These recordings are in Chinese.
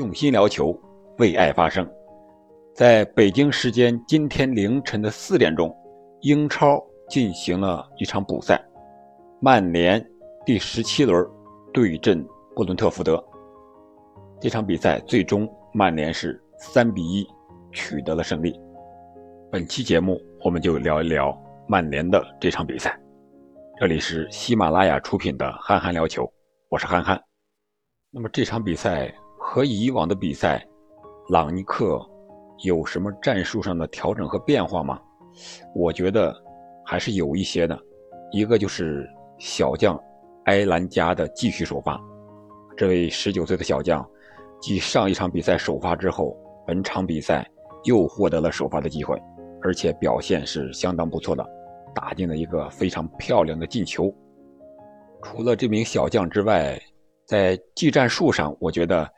用心聊球，为爱发声。在北京时间今天凌晨的四点钟，英超进行了一场补赛，曼联第十七轮对阵布伦特福德。这场比赛最终曼联是三比一取得了胜利。本期节目我们就聊一聊曼联的这场比赛。这里是喜马拉雅出品的《憨憨聊球》，我是憨憨。那么这场比赛和以往的比赛，朗尼克有什么战术上的调整和变化吗？我觉得还是有一些的。一个就是小将埃兰加的继续首发，这位十九岁的小将，继上一场比赛首发之后，本场比赛又获得了首发的机会，而且表现是相当不错的。打进了一个非常漂亮的进球。除了这名小将之外，在技战术上，我觉得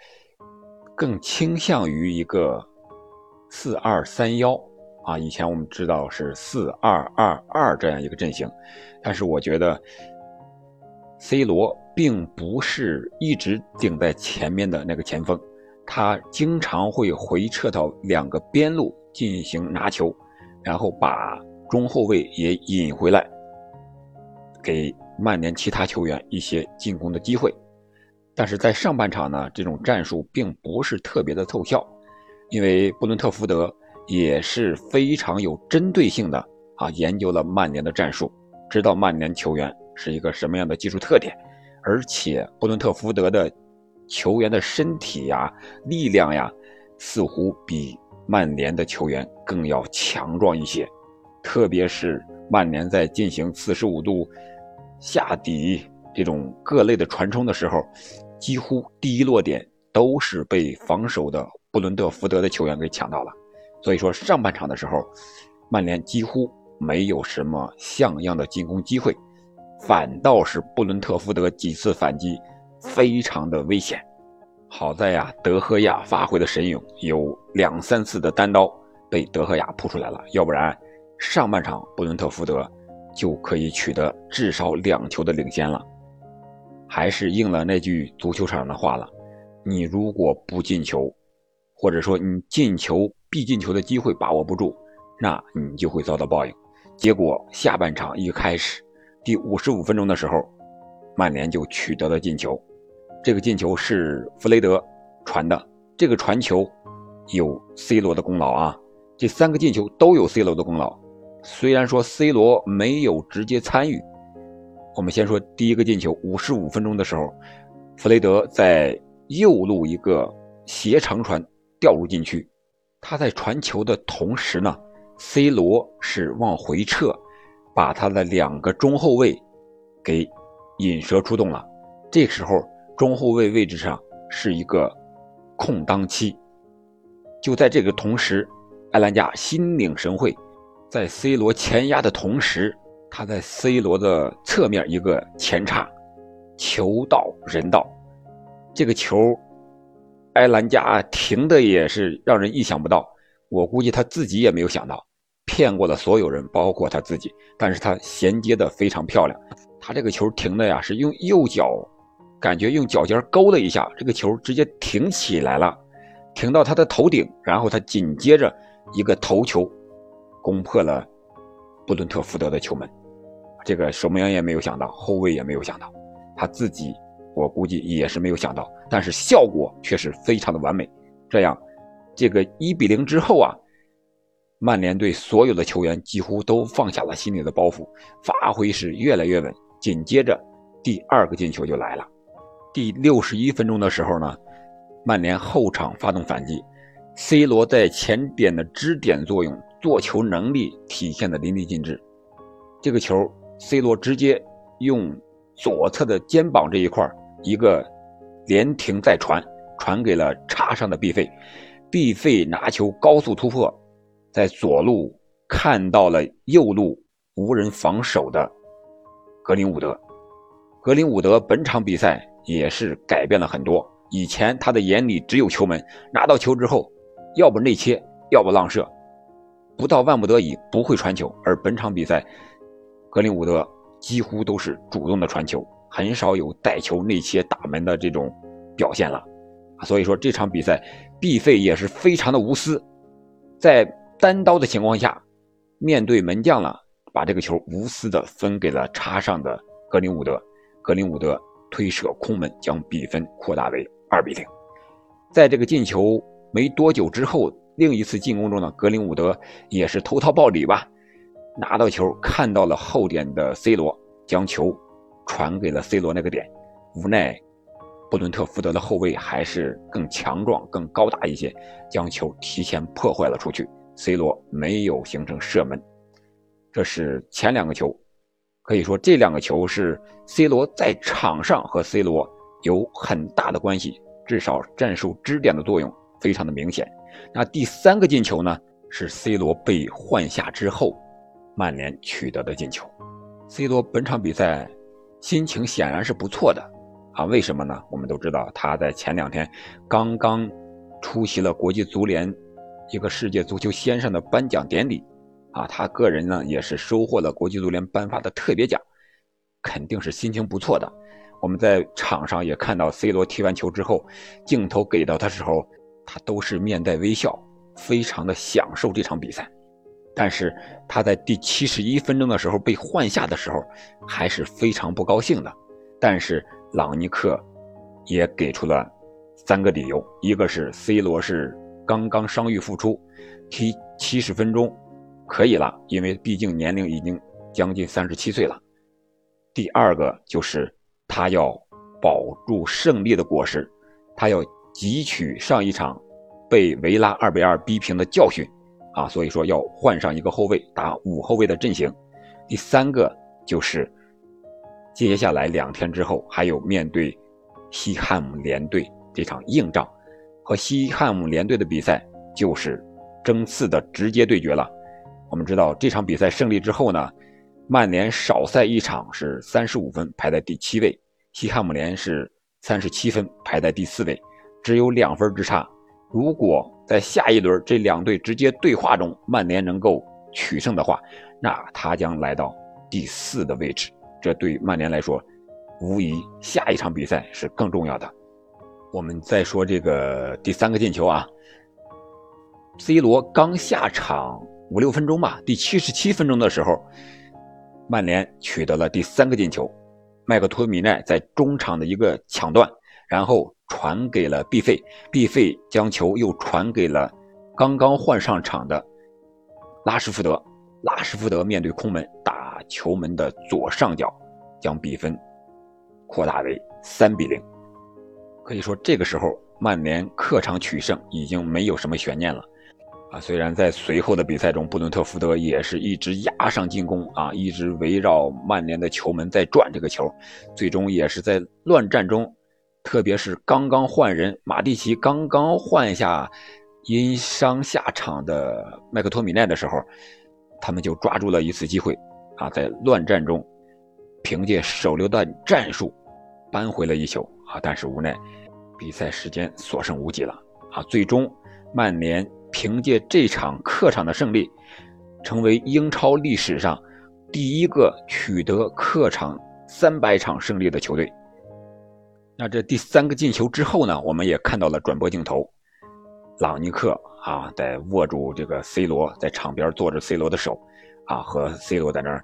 更倾向于一个四二三幺啊。以前我们知道是四二二二这样一个阵型，但是我觉得 C 罗并不是一直顶在前面的那个前锋，他经常会回撤到两个边路进行拿球，然后把。中后卫也引回来，给曼联其他球员一些进攻的机会，但是在上半场呢，这种战术并不是特别的奏效，因为布伦特福德也是非常有针对性的啊，研究了曼联的战术，知道曼联球员是一个什么样的技术特点，而且布伦特福德的球员的身体呀、力量呀，似乎比曼联的球员更要强壮一些。特别是曼联在进行四十五度下底这种各类的传冲的时候，几乎第一落点都是被防守的布伦特福德的球员给抢到了。所以说上半场的时候，曼联几乎没有什么像样的进攻机会，反倒是布伦特福德几次反击非常的危险。好在呀，德赫亚发挥的神勇，有两三次的单刀被德赫亚扑出来了，要不然。上半场，布伦特福德就可以取得至少两球的领先了，还是应了那句足球场的话了：你如果不进球，或者说你进球必进球的机会把握不住，那你就会遭到报应。结果下半场一开始，第五十五分钟的时候，曼联就取得了进球，这个进球是弗雷德传的，这个传球有 C 罗的功劳啊，这三个进球都有 C 罗的功劳。虽然说 C 罗没有直接参与，我们先说第一个进球，五十五分钟的时候，弗雷德在右路一个斜长传掉入禁区，他在传球的同时呢，C 罗是往回撤，把他的两个中后卫给引蛇出洞了。这时候中后卫位置上是一个空当期，就在这个同时，埃兰加心领神会。在 C 罗前压的同时，他在 C 罗的侧面一个前插，球到人到，这个球，埃兰加停的也是让人意想不到。我估计他自己也没有想到，骗过了所有人，包括他自己。但是他衔接的非常漂亮，他这个球停的呀是用右脚，感觉用脚尖勾了一下，这个球直接停起来了，停到他的头顶，然后他紧接着一个头球。攻破了布伦特福德的球门，这个守门员也没有想到，后卫也没有想到，他自己我估计也是没有想到，但是效果却是非常的完美。这样，这个一比零之后啊，曼联队所有的球员几乎都放下了心里的包袱，发挥是越来越稳。紧接着，第二个进球就来了。第六十一分钟的时候呢，曼联后场发动反击，C 罗在前点的支点作用。做球能力体现的淋漓尽致，这个球，C 罗直接用左侧的肩膀这一块一个连停再传，传给了插上的毕费，毕费拿球高速突破，在左路看到了右路无人防守的格林伍德，格林伍德本场比赛也是改变了很多，以前他的眼里只有球门，拿到球之后，要不内切，要不浪射。不到万不得已不会传球，而本场比赛，格林伍德几乎都是主动的传球，很少有带球内切打门的这种表现了，所以说这场比赛毕费也是非常的无私，在单刀的情况下，面对门将了，把这个球无私的分给了插上的格林伍德，格林伍德推射空门，将比分扩大为二比零。在这个进球没多久之后，另一次进攻中呢，格林伍德也是投桃报李吧。拿到球，看到了后点的 C 罗，将球传给了 C 罗那个点。无奈，布伦特福德的后卫还是更强壮、更高大一些，将球提前破坏了出去。C 罗没有形成射门。这是前两个球，可以说这两个球是 C 罗在场上和 C 罗有很大的关系，至少战术支点的作用非常的明显。那第三个进球呢，是 C 罗被换下之后。曼联取得的进球，C 罗本场比赛心情显然是不错的啊？为什么呢？我们都知道他在前两天刚刚出席了国际足联一个世界足球先生的颁奖典礼啊，他个人呢也是收获了国际足联颁发的特别奖，肯定是心情不错的。我们在场上也看到 C 罗踢完球之后，镜头给到他时候，他都是面带微笑，非常的享受这场比赛。但是他在第七十一分钟的时候被换下的时候，还是非常不高兴的。但是朗尼克也给出了三个理由：一个是 C 罗是刚刚伤愈复出，踢七十分钟可以了，因为毕竟年龄已经将近三十七岁了；第二个就是他要保住胜利的果实，他要汲取上一场被维拉二比二逼平的教训。啊，所以说要换上一个后卫打五后卫的阵型。第三个就是，接下来两天之后还有面对西汉姆联队这场硬仗，和西汉姆联队的比赛就是争四的直接对决了。我们知道这场比赛胜利之后呢，曼联少赛一场是三十五分排在第七位，西汉姆联是三十七分排在第四位，只有两分之差。如果在下一轮这两队直接对话中，曼联能够取胜的话，那他将来到第四的位置。这对曼联来说，无疑下一场比赛是更重要的。我们再说这个第三个进球啊，C 罗刚下场五六分钟吧，第七十七分钟的时候，曼联取得了第三个进球，麦克托米奈在中场的一个抢断，然后。传给了毕费，毕费将球又传给了刚刚换上场的拉什福德，拉什福德面对空门打球门的左上角，将比分扩大为三比零。可以说，这个时候曼联客场取胜已经没有什么悬念了。啊，虽然在随后的比赛中，布伦特福德也是一直压上进攻啊，一直围绕曼联的球门在转这个球，最终也是在乱战中。特别是刚刚换人，马蒂奇刚刚换下因伤下场的麦克托米奈的时候，他们就抓住了一次机会，啊，在乱战中凭借手榴弹战术扳回了一球啊！但是无奈比赛时间所剩无几了啊！最终曼联凭借这场客场的胜利，成为英超历史上第一个取得客场三百场胜利的球队。那这第三个进球之后呢？我们也看到了转播镜头，朗尼克啊在握住这个 C 罗，在场边坐着 C 罗的手，啊和 C 罗在那儿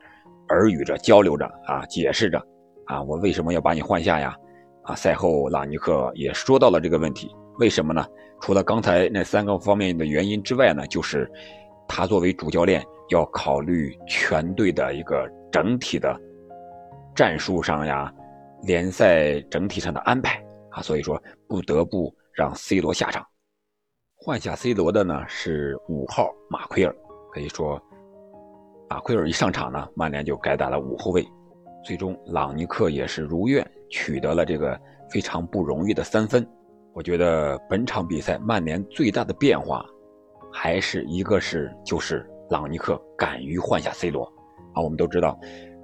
耳语着、交流着啊，解释着啊，我为什么要把你换下呀？啊，赛后朗尼克也说到了这个问题，为什么呢？除了刚才那三个方面的原因之外呢，就是他作为主教练要考虑全队的一个整体的战术上呀。联赛整体上的安排啊，所以说不得不让 C 罗下场。换下 C 罗的呢是五号马奎尔。可以说，马奎尔一上场呢，曼联就改打了五后卫。最终，朗尼克也是如愿取得了这个非常不容易的三分。我觉得本场比赛曼联最大的变化，还是一个是就是朗尼克敢于换下 C 罗啊。我们都知道。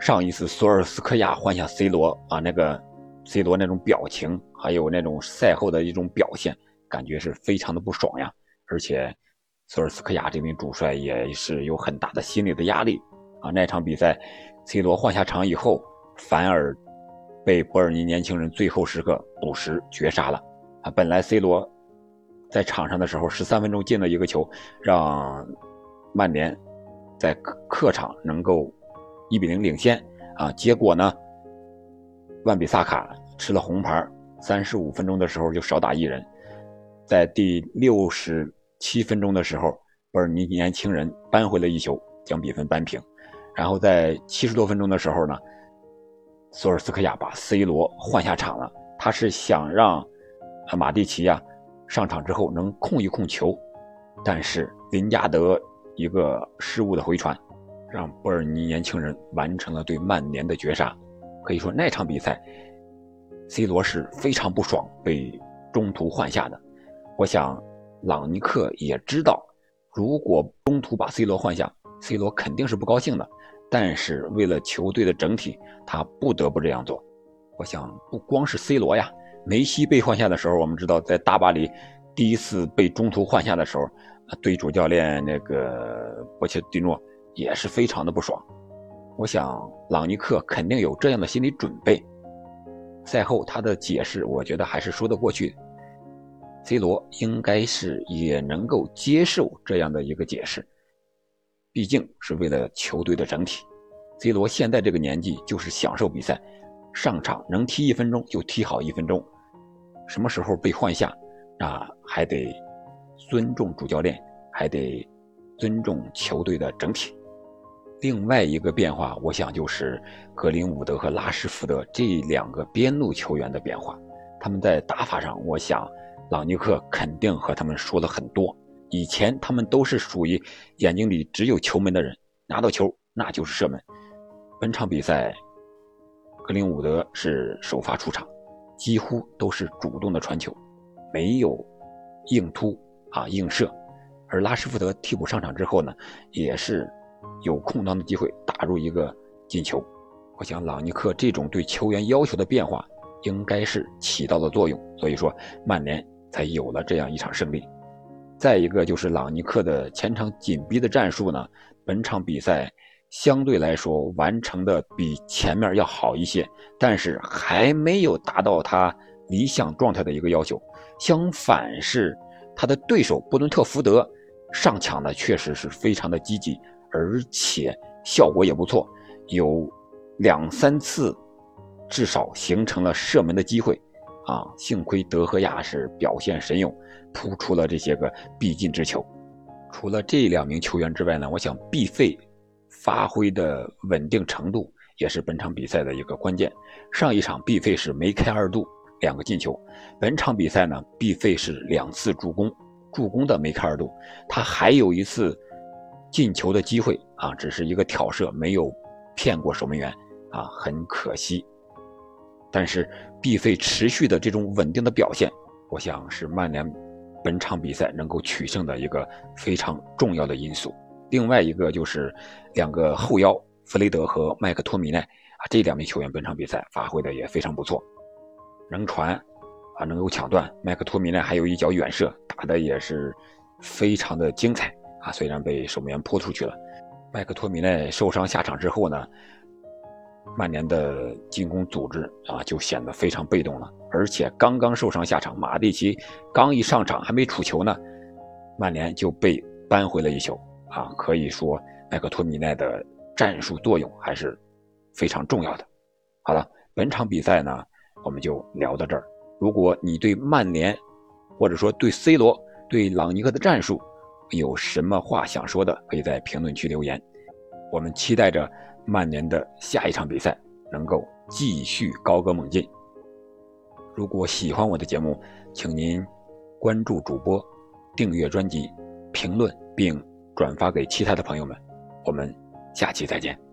上一次索尔斯克亚换下 C 罗啊，那个 C 罗那种表情，还有那种赛后的一种表现，感觉是非常的不爽呀。而且，索尔斯克亚这名主帅也是有很大的心理的压力啊。那场比赛，C 罗换下场以后，反而被博尔尼年轻人最后时刻补时绝杀了啊，本来 C 罗在场上的时候，十三分钟进了一个球，让曼联在客客场能够一比零领先啊。结果呢，万比萨卡吃了红牌，三十五分钟的时候就少打一人，在第六十七分钟的时候，贝尔尼年轻人扳回了一球，将比分扳平。然后在七十多分钟的时候呢，索尔斯克亚把 C 罗换下场了，他是想让马蒂奇呀上场之后能控一控球，但是林加德一个失误的回传，让波尔尼年轻人完成了对曼联的绝杀。可以说那场比赛，C 罗是非常不爽被中途换下的。我想朗尼克也知道，如果中途把 C 罗换下，C 罗肯定是不高兴的。但是为了球队的整体，他不得不这样做。我想，不光是 C 罗呀，梅西被换下的时候，我们知道在大巴黎第一次被中途换下的时候，对主教练那个波切蒂诺也是非常的不爽。我想，朗尼克肯定有这样的心理准备。赛后他的解释，我觉得还是说得过去。C 罗应该是也能够接受这样的一个解释。毕竟是为了球队的整体，C 罗现在这个年纪就是享受比赛，上场能踢一分钟就踢好一分钟，什么时候被换下，啊还得尊重主教练，还得尊重球队的整体。另外一个变化，我想就是格林伍德和拉什福德这两个边路球员的变化，他们在打法上，我想朗尼克肯定和他们说了很多。以前他们都是属于眼睛里只有球门的人，拿到球那就是射门。本场比赛，格林伍德是首发出场，几乎都是主动的传球，没有硬突啊硬射。而拉什福德替补上场之后呢，也是有空当的机会打入一个进球。我想朗尼克这种对球员要求的变化，应该是起到了作用，所以说曼联才有了这样一场胜利。再一个就是朗尼克的前场紧逼的战术呢，本场比赛相对来说完成的比前面要好一些，但是还没有达到他理想状态的一个要求。相反是他的对手布伦特福德上抢呢确实是非常的积极，而且效果也不错，有两三次至少形成了射门的机会。啊，幸亏德赫亚是表现神勇，扑出了这些个必进之球。除了这两名球员之外呢，我想毕费发挥的稳定程度也是本场比赛的一个关键。上一场毕费是梅开二度，两个进球。本场比赛呢，毕费是两次助攻，助攻的梅开二度。他还有一次进球的机会啊，只是一个挑射，没有骗过守门员啊，很可惜。但是毕费持续的这种稳定的表现，我想是曼联本场比赛能够取胜的一个非常重要的因素。另外一个就是两个后腰弗雷德和麦克托米奈啊，这两名球员本场比赛发挥的也非常不错，能传啊，能够抢断。麦克托米奈还有一脚远射，打的也是非常的精彩啊。虽然被守门员扑出去了，麦克托米奈受伤下场之后呢？曼联的进攻组织啊，就显得非常被动了。而且刚刚受伤下场，马蒂奇刚一上场还没出球呢，曼联就被扳回了一球啊！可以说麦克托米奈的战术作用还是非常重要的。好了，本场比赛呢，我们就聊到这儿。如果你对曼联，或者说对 C 罗、对朗尼克的战术有什么话想说的，可以在评论区留言。我们期待着。曼联的下一场比赛能够继续高歌猛进。如果喜欢我的节目，请您关注主播、订阅专辑、评论并转发给其他的朋友们。我们下期再见。